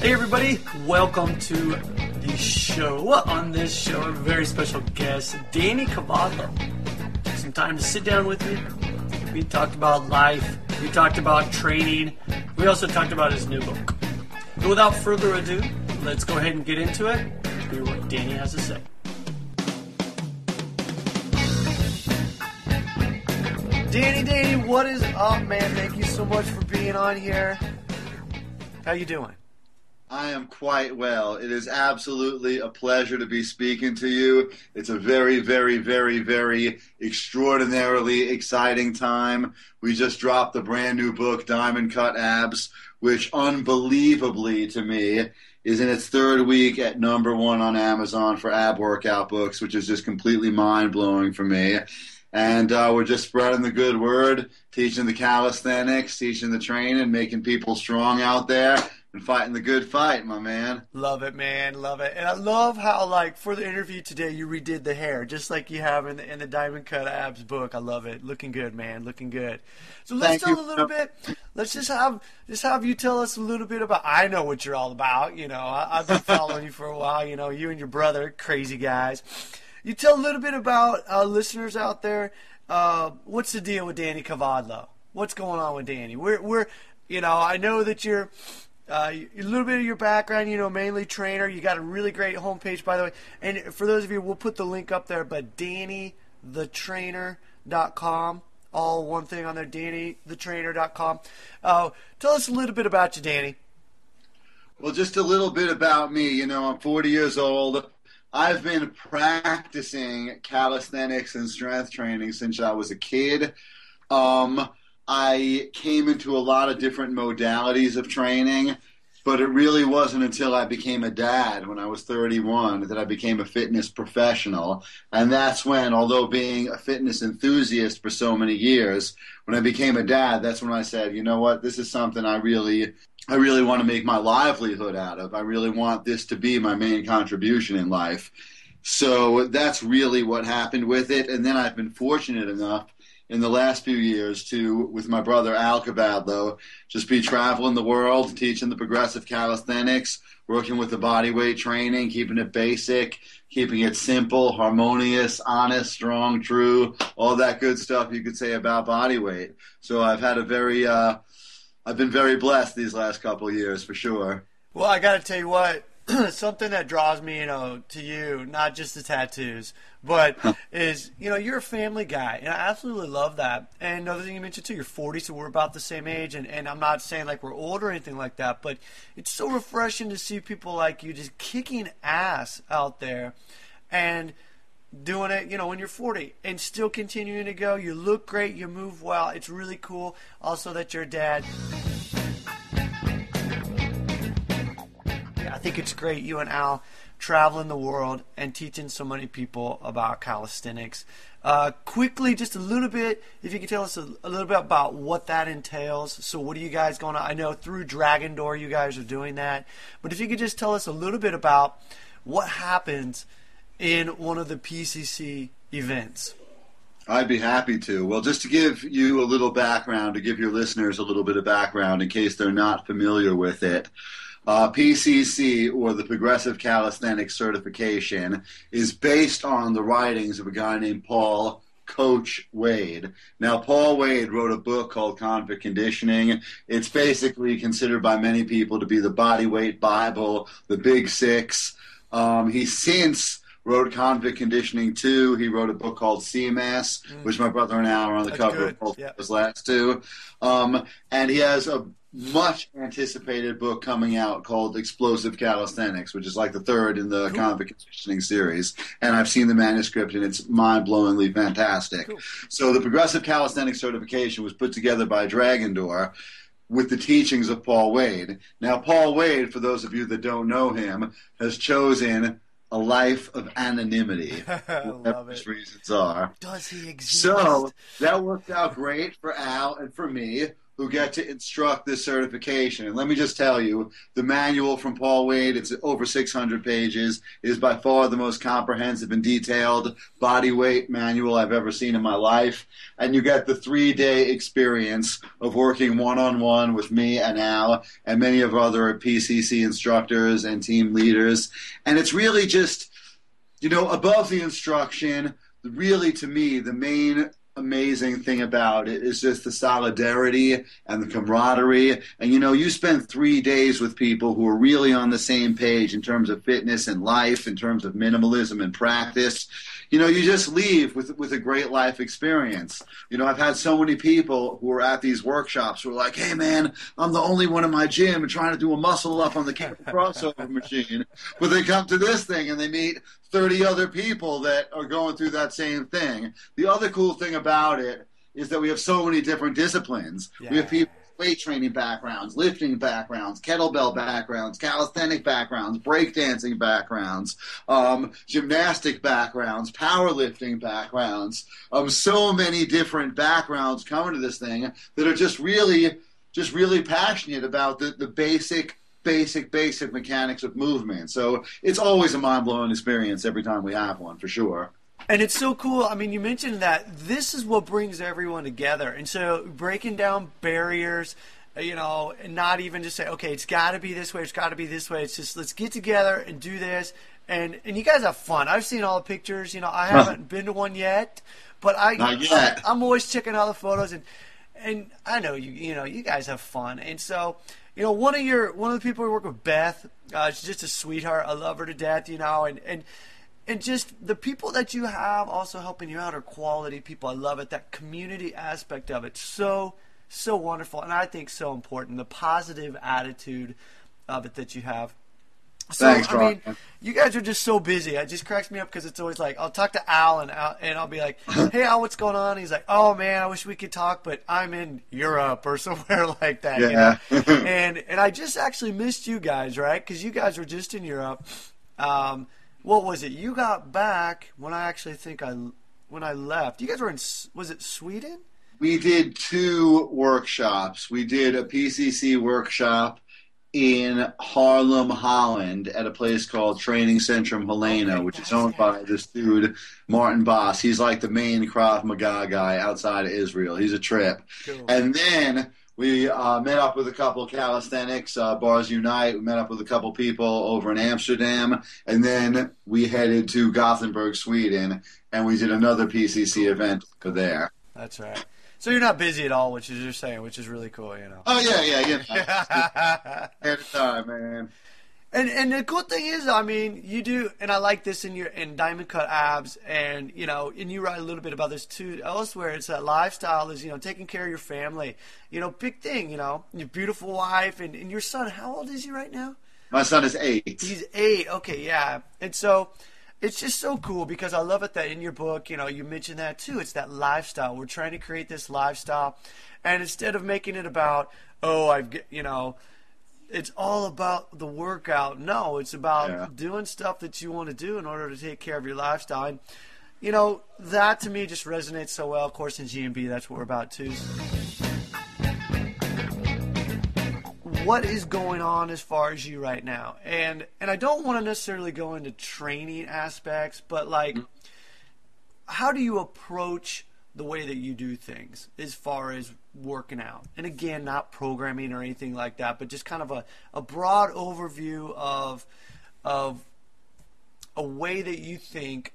Hey, everybody, welcome to the show. On this show, a very special guest, Danny Kavadlo. Took some time to sit down with me. We talked about life, we talked about training, we also talked about his new book. But without further ado, let's go ahead and get into it. Hear what Danny has to say. Danny, Danny, what is up, man? Thank you so much for being on here. How you doing? I am quite well. It is absolutely a pleasure to be speaking to you. It's a very, very, very, very extraordinarily exciting time. We just dropped the brand new book, Diamond Cut Abs, which unbelievably to me is in its third week at number one on Amazon for ab workout books, which is just completely mind blowing for me. And uh, we're just spreading the good word, teaching the calisthenics, teaching the training, making people strong out there and fighting the good fight, my man. Love it, man. Love it. And I love how, like, for the interview today, you redid the hair, just like you have in the, in the Diamond Cut Abs book. I love it. Looking good, man. Looking good. So let's Thank tell you. a little bit. Let's just have just have you tell us a little bit about. I know what you're all about. You know, I, I've been following you for a while. You know, you and your brother, crazy guys. You tell a little bit about uh, listeners out there. Uh, what's the deal with Danny Kavadlo? What's going on with Danny? We're we're you know I know that you're uh, a little bit of your background, you know, mainly trainer. You got a really great homepage, by the way. And for those of you, we'll put the link up there. But DannyTheTrainer.com, all one thing on there. DannyTheTrainer.com. Uh, tell us a little bit about you, Danny. Well, just a little bit about me. You know, I'm 40 years old. I've been practicing calisthenics and strength training since I was a kid. Um, I came into a lot of different modalities of training, but it really wasn't until I became a dad when I was 31 that I became a fitness professional. And that's when, although being a fitness enthusiast for so many years, when I became a dad, that's when I said, you know what, this is something I really I really want to make my livelihood out of. I really want this to be my main contribution in life. So that's really what happened with it. And then I've been fortunate enough in the last few years to, with my brother Al Kavadlo, just be traveling the world, teaching the progressive calisthenics, working with the body weight training, keeping it basic, keeping it simple, harmonious, honest, strong, true, all that good stuff you could say about body weight. So I've had a very, uh, I've been very blessed these last couple years for sure. Well, I got to tell you what, something that draws me, you know, to you, not just the tattoos, but is, you know, you're a family guy, and I absolutely love that. And another thing you mentioned too, you're 40, so we're about the same age, and, and I'm not saying like we're old or anything like that, but it's so refreshing to see people like you just kicking ass out there, and doing it, you know, when you're 40 and still continuing to go. You look great, you move well. It's really cool. Also, that you're a dad. Think it's great. You and Al traveling the world and teaching so many people about calisthenics. Uh, quickly, just a little bit, if you could tell us a, a, little bit about what that entails. So, what are you guys going on? I know through Dragon Door you guys are doing that, but if you could just tell us a little bit about what happens in one of the PCC events. I'd be happy to. Well, just to give you a little background, to give your listeners a little bit of background in case they're not familiar with it. Uh, PCC, or the Progressive Calisthenics Certification, is based on the writings of a guy named Paul Coach Wade. Now, Paul Wade wrote a book called Convict Conditioning. It's basically considered by many people to be the body weight Bible, the Big Six. Um, he's since wrote Convict Conditioning 2. He wrote a book called C-Mass, mm. which my brother and I are on the That's cover good. of both yep. those last two. Um, and he has a much anticipated book coming out called Explosive Calisthenics, which is like the third in the cool. Convict Conditioning series. And I've seen the manuscript and it's mind blowingly fantastic. Cool. So the Progressive Calisthenics certification was put together by Dragon Door with the teachings of Paul Wade. Now, Paul Wade, for those of you that don't know him, has chosen a life of anonymity, whatever his reasons are. Does he exist? So that worked out great for Al and for me. Who get to instruct this certification. And let me just tell you, the manual from Paul Wade, it's over 600 pages, is by far the most comprehensive and detailed body weight manual I've ever seen in my life. And you get the three day experience of working one on one with me and Al and many of other PCC instructors and team leaders. And it's really just, you know, above the instruction, really to me, the main amazing thing about it is just the solidarity and the camaraderie. And you know, you spend three days with people who are really on the same page in terms of fitness and life, in terms of minimalism and practice. You know, you just leave with with a great life experience. You know, I've had so many people who are at these workshops who are like, "Hey, man, I'm the only one in my gym trying to do a muscle up on the crossover machine," but they come to this thing and they meet 30 other people that are going through that same thing. The other cool thing about it is that we have so many different disciplines. Yeah. We have people weight training backgrounds, lifting backgrounds, kettlebell backgrounds, calisthenic backgrounds, breakdancing backgrounds, um, gymnastic backgrounds, powerlifting backgrounds. Um, so many different backgrounds coming to this thing that are just really, just really passionate about the, the basic basic, basic mechanics of movement. So it's always a mind blowing experience every time we have one, for sure. And it's so cool. I mean, you mentioned that this is what brings everyone together. And so breaking down barriers, uh, you know, and not even just say, okay, it's got to be this way, it's got to be this way. It's just let's get together and do this. And and you guys have fun. I've seen all the pictures. You know, I haven't been to one yet, but I, I I'm always checking all the photos and and I know you you know you guys have fun. And so you know, one of your one of the people we work with, Beth, uh, she's just a sweetheart. I love her to death, you know, and and and just the people that you have also helping you out are quality people. I love it. That community aspect of it, so so wonderful, and I think so important. The positive attitude of it that you have. So, Thanks, I mean, you guys are just so busy. It just cracks me up because it's always like I'll talk to Al and Al, and I'll be like, "Hey, Al, what's going on?" he's like, "Oh man, I wish we could talk, but I'm in Europe or somewhere like that." Yeah. You know? and and I just actually missed you guys, right? Because you guys were just in Europe. Um, what was it? You got back when I actually think I when I left. You guys were in was it Sweden? We did two workshops. We did a PCC workshop in Haarlem, Holland, at a place called Training Centrum Helena, okay, which is owned by this dude Martin Boss. He's like the main Krav Maga guy outside of Israel. He's a trip. Cool. And then we uh, met up with a couple of calisthenics, uh, Bars Unite. We met up with a couple people over in Amsterdam, and then we headed to Gothenburg, Sweden, and we did another PCC event over there. That's right. So you're not busy at all, which is you're saying, which is really cool, you know. Oh yeah, yeah, yeah. Every time, man. And and the cool thing is, I mean, you do, and I like this in your in Diamond Cut Abs, and you know, and you write a little bit about this too elsewhere. It's that lifestyle is you know taking care of your family, you know, big thing, you know, your beautiful wife and, and your son. How old is he right now? My son is eight. He's eight. Okay, yeah, and so it's just so cool because I love it that in your book, you know, you mentioned that too. It's that lifestyle. We're trying to create this lifestyle, and instead of making it about, oh, I've, you know, it's all about the workout. No, it's about yeah. doing stuff that you want to do in order to take care of your lifestyle. And, you know, that to me just resonates so well. Of course, in GMB, that's what we're about too what is going on as far as you right now and and i don't want to necessarily go into training aspects but like mm-hmm. how do you approach the way that you do things as far as working out. And again not programming or anything like that but just kind of a, a broad overview of of a way that you think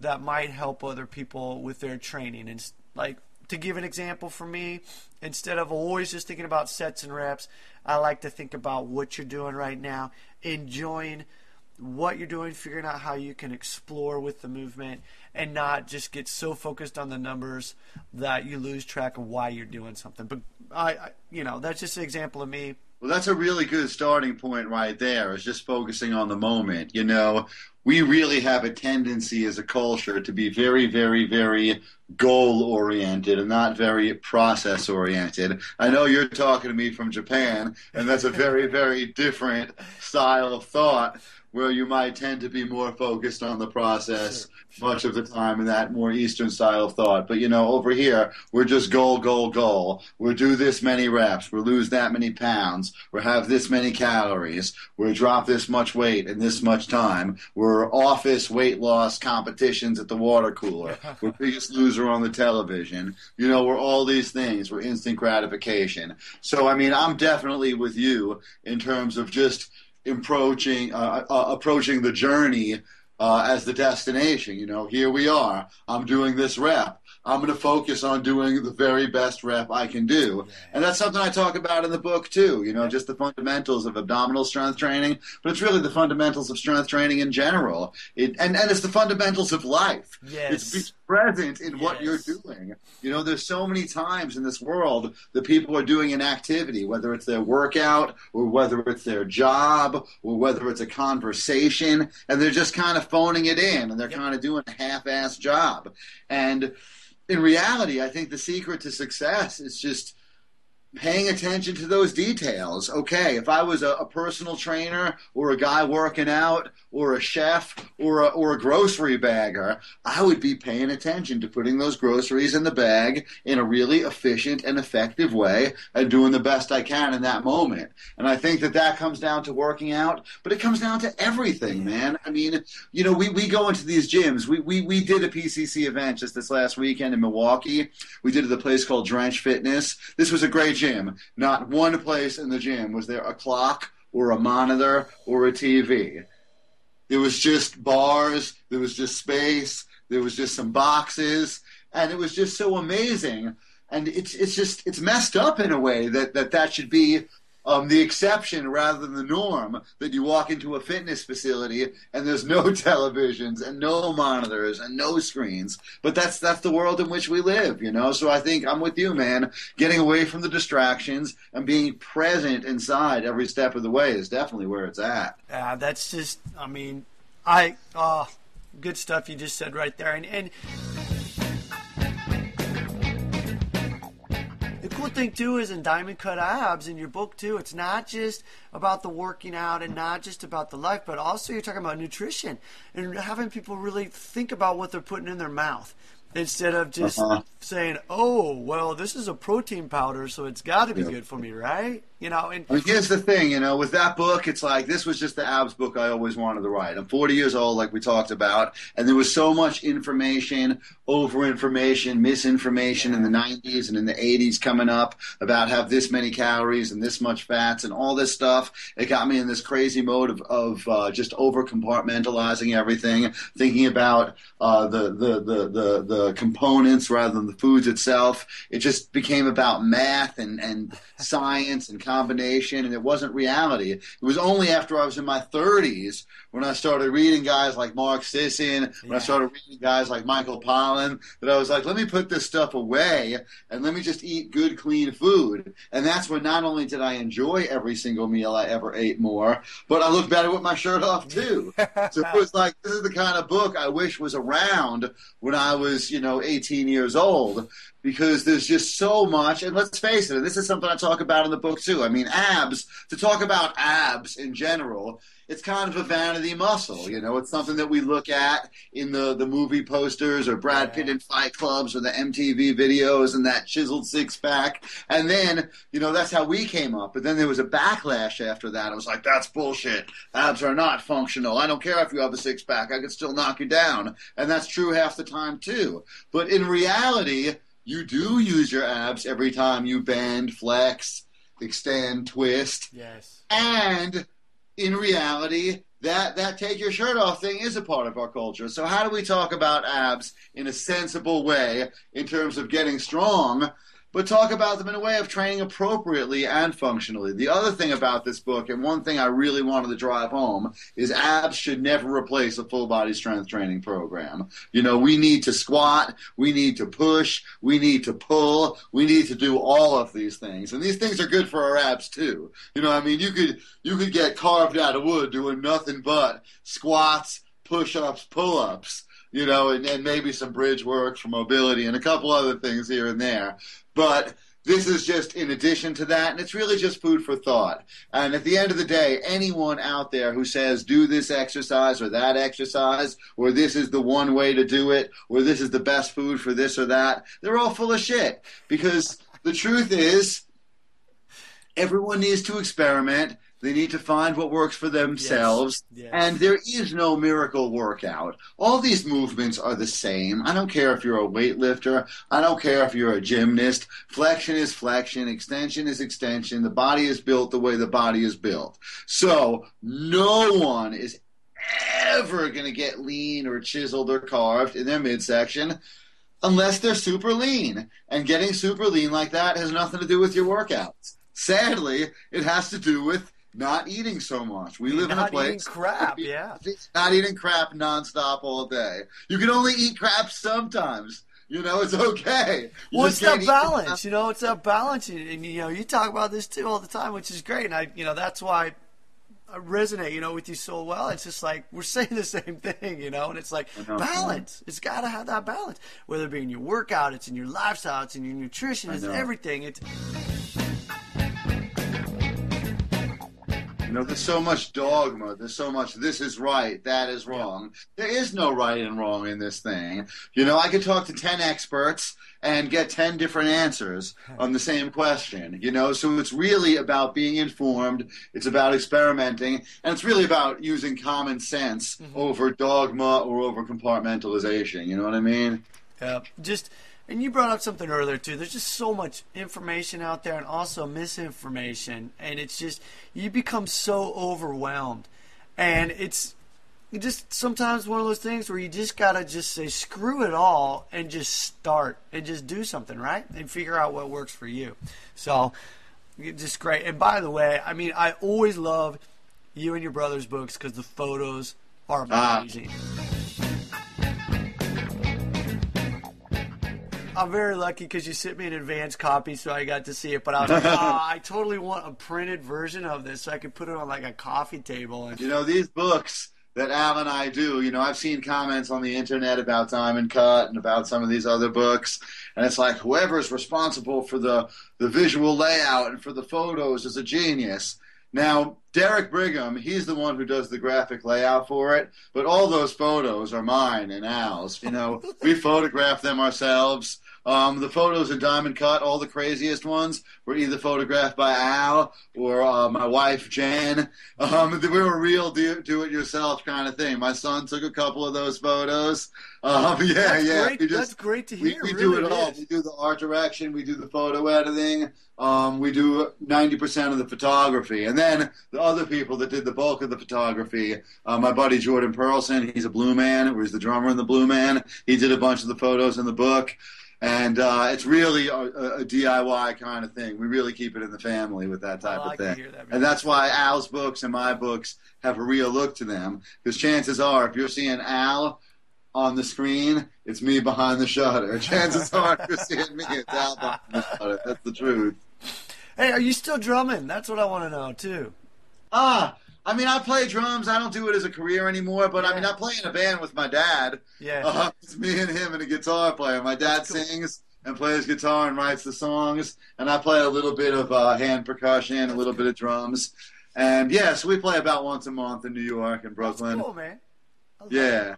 that might help other people with their training. And like to give an example for me, instead of always just thinking about sets and reps, I like to think about what you're doing right now, enjoying what you're doing, figuring out how you can explore with the movement, and not just get so focused on the numbers that you lose track of why you're doing something. But I, I you know, that's just an example of me. Well, that's a really good starting point right there. Is just focusing on the moment. You know, we really have a tendency as a culture to be very, very, very goal oriented and not very process oriented. I know you're talking to me from Japan, and that's a very, very different style of thought where you might tend to be more focused on the process sure, much of the time in that more Eastern style of thought. But you know, over here, we're just goal, goal, goal. We'll do this many reps. We'll lose that many pounds. We'll have this many calories. We'll drop this much weight in this much time. We're office weight loss competitions at the water cooler. we're biggest loser on the television. You know, we're all these things. We're instant gratification. So, I mean, I'm definitely with you in terms of just approaching uh, uh, approaching the journey uh, as the destination. You know, here we are. I'm doing this rep. I'm going to focus on doing the very best rep I can do. And that's something I talk about in the book too, you know, just the fundamentals of abdominal strength training, but it's really the fundamentals of strength training in general. It, and, and it's the fundamentals of life. Yes. It's be present in yes. what you're doing. You know, there's so many times in this world that people are doing an activity, whether it's their workout or whether it's their job or whether it's a conversation, and they're just kind of phoning it in and they're yep. kind of doing a half-ass job. And in reality, I think the secret to success is just paying attention to those details. Okay, if I was a, a, personal trainer or a guy working out or a chef or a, or a grocery bagger, I would be paying attention to putting those groceries in the bag in a really efficient and effective way and doing the best I can in that moment. And I think that that comes down to working out, but it comes down to everything, man. I mean, you know, we, we go into these gyms. We, we, we did a PCC event just this last weekend in Milwaukee. We did it at a place called Drench Fitness. This was a great gym. Not one place in the gym. Was there a clock or a monitor or a TV. There was just bars, there was just space, there was just some boxes, and it was just so amazing. And it's it's just it's messed up in a way that that, that should be um, the exception rather than the norm that you walk into a fitness facility and there's no televisions and no monitors and no screens. But that's that's the world in which we live, you know. So I think I'm with you, man. Getting away from the distractions and being present inside every step of the way is definitely where it's at. Yeah, that's just. I mean, I. Uh, good stuff you just said right there, and and cool thing too is in Diamond Cut Abs in your book too, it's not just about the working out and not just about the life, but also you're talking about nutrition and having people really think about what they're putting in their mouth instead of just uh-huh. saying, "Oh, well, this is a protein powder, so it's got to be good for me, right?" You know. And here's the thing, you know, with that book, it's like this was just the abs book I always wanted to write. I'm 40 years old, like we talked about, and there was so much information, over information, misinformation in the 90s and in the 80s coming up about have this many calories and this much fats and all this stuff. It got me in this crazy mode of, of uh, just over compartmentalizing everything, thinking about uh, the, the, the the the components rather than the foods itself. It just became about math and and science and combination, and it wasn't reality. It was only after I was in my 30s when I started reading guys like Mark Sisson, when yeah. I started reading guys like Michael Pollan, that I was like, let me put this stuff away and let me just eat good, clean food. And that's when not only did I enjoy every single meal I ever ate more, but I looked better with my shirt off too. so it was like, this is the kind of book I wish was around when I was, you know, 18 years old because there's just so much. And let's face it, and this is something I talk about in the book too. I mean, abs, to talk about abs in general, it's kind of a vanity muscle. You know, it's something that we look at in the, the movie posters or Brad Pitt in Fight Clubs or the MTV videos and that chiseled six pack. And then, you know, that's how we came up. But then there was a backlash after that. It was like, that's bullshit. Abs are not functional. I don't care if you have a six pack. I can still knock you down. And that's true half the time too. But in reality, you do use your abs every time you bend, flex, extend, twist. Yes. And in reality, that that take your shirt off thing is a part of our culture. So how do we talk about abs in a sensible way in terms of getting strong but talk about them in a way of training appropriately and functionally. The other thing about this book, and one thing I really wanted to drive home, is abs should never replace a full body strength training program. You know, we need to squat, we need to push, we need to pull, we need to do all of these things. And these things are good for our abs too. You know, I mean, you could you could get carved out of wood doing nothing but squats, push-ups, pull-ups, you know, and, and maybe some bridge work for mobility and a couple other things here and there. But this is just in addition to that, and it's really just food for thought. And at the end of the day, anyone out there who says do this exercise or that exercise, or this is the one way to do it, or this is the best food for this or that, they're all full of shit. Because the truth is, everyone needs to experiment. They need to find what works for themselves. Yes. Yes. And there is no miracle workout. All these movements are the same. I don't care if you're a weightlifter. I don't care if you're a gymnast. Flexion is flexion. Extension is extension. The body is built the way the body is built. So no one is ever going to get lean or chiseled or carved in their midsection unless they're super lean. And getting super lean like that has nothing to do with your workouts. Sadly, it has to do with not eating so much. We live in a Not place eating crap, yeah. not eating crap nonstop all day. You can only eat crap sometimes. You know, it's okay. You Well, it's that balance, you know. It's that balance, and, you know, you talk about this too all the time, which is great. And I, you know, that's why I resonate, you know, with you so well. It's just like we're saying the same thing, you know, and it's like know. balance. It's got to have that balance, whether it be in your workout, it's in your lifestyle, it's in your nutrition, it's everything. It's know, there's so much dogma. There's so much this is right, that is wrong. There is no right and wrong in this thing. You know, I could talk to 10 experts and get 10 different answers on the same question. You know, so it's really about being informed, it's about experimenting, and it's really about using common sense mm-hmm. over dogma or over compartmentalization. You know what I mean? Yeah, just and you brought up something earlier too. There's just so much information out there, and also misinformation, and it's just you become so overwhelmed, and it's just sometimes one of those things where you just gotta just say screw it all and just start and just do something right and figure out what works for you. So, just great. And by the way, I mean I always love you and your brother's books because the photos are Ah. I'm very lucky because you sent me an advance copy, so I got to see it. But I was like, ah, I totally want a printed version of this, so I could put it on like a coffee table. And You know, these books that Al and I do, you know, I've seen comments on the internet about Diamond Cut and about some of these other books, and it's like whoever's responsible for the, the visual layout and for the photos is a genius. Now, Derek Brigham, he's the one who does the graphic layout for it, but all those photos are mine and Al's. You know, we photographed them ourselves. Um, the photos in Diamond Cut, all the craziest ones, were either photographed by Al or uh, my wife Jen. Um, we were a real do, do-it-yourself kind of thing. My son took a couple of those photos. Um, yeah, that's yeah. great. just- that's great to we, hear. we really do it all. We do the art direction. We do the photo editing. Um, we do 90% of the photography. And then the other people that did the bulk of the photography, uh, my buddy Jordan Perlson, he's a Blue Man, he's the drummer in the Blue Man. He did a bunch of the photos in the book. And uh, it's really a, a, DIY kind of thing. We really keep it in the family with that type I of thing. that. And that's why Al's books and my books have a real look to them. Because chances are, if you're seeing Al on the screen, it's me behind the shutter. Chances are, if you're seeing me, it's Al behind the shutter. That's the truth. Hey, are you still drumming? That's what I want to know too. Ah, I mean, I play drums. I don't do it as a career anymore, but I mean, I play in a band with my dad. Yeah. Uh, it's me and him and a guitar player. My dad cool. sings and plays guitar and writes the songs, and I play a little bit of uh, hand percussion, a little bit of drums. And yeah, so we play about once a month in New York and That's Brooklyn. cool, man. I love it. Yeah.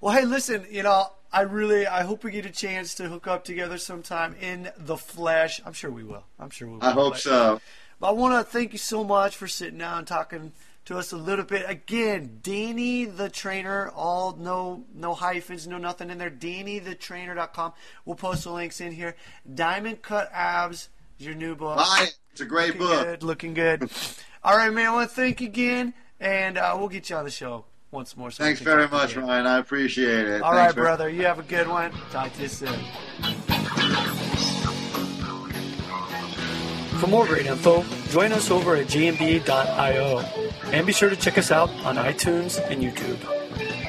Well, hey, listen, you know, I really, I hope we get a chance to hook up together sometime in the flesh. I'm sure we will. I'm sure we will. I hope But- so. But I want to thank you so much for sitting down and talking to us a little bit. Again, Danny the trainer, all no no hyphens, no nothing in there. DannyTheTrainer.com. We'll post the links in here. Diamond Cut Abs, is your new book. Bye. It's a great looking book. good, looking good. all right, man. I want to thank you again, and uh, we'll get you on the show once more. so Thanks very much, again. Ryan. I appreciate it. All Thanks right, brother. You have a good one. Talk to you soon. For more great info, join us over at gmb.io and be sure to check us out on iTunes and YouTube.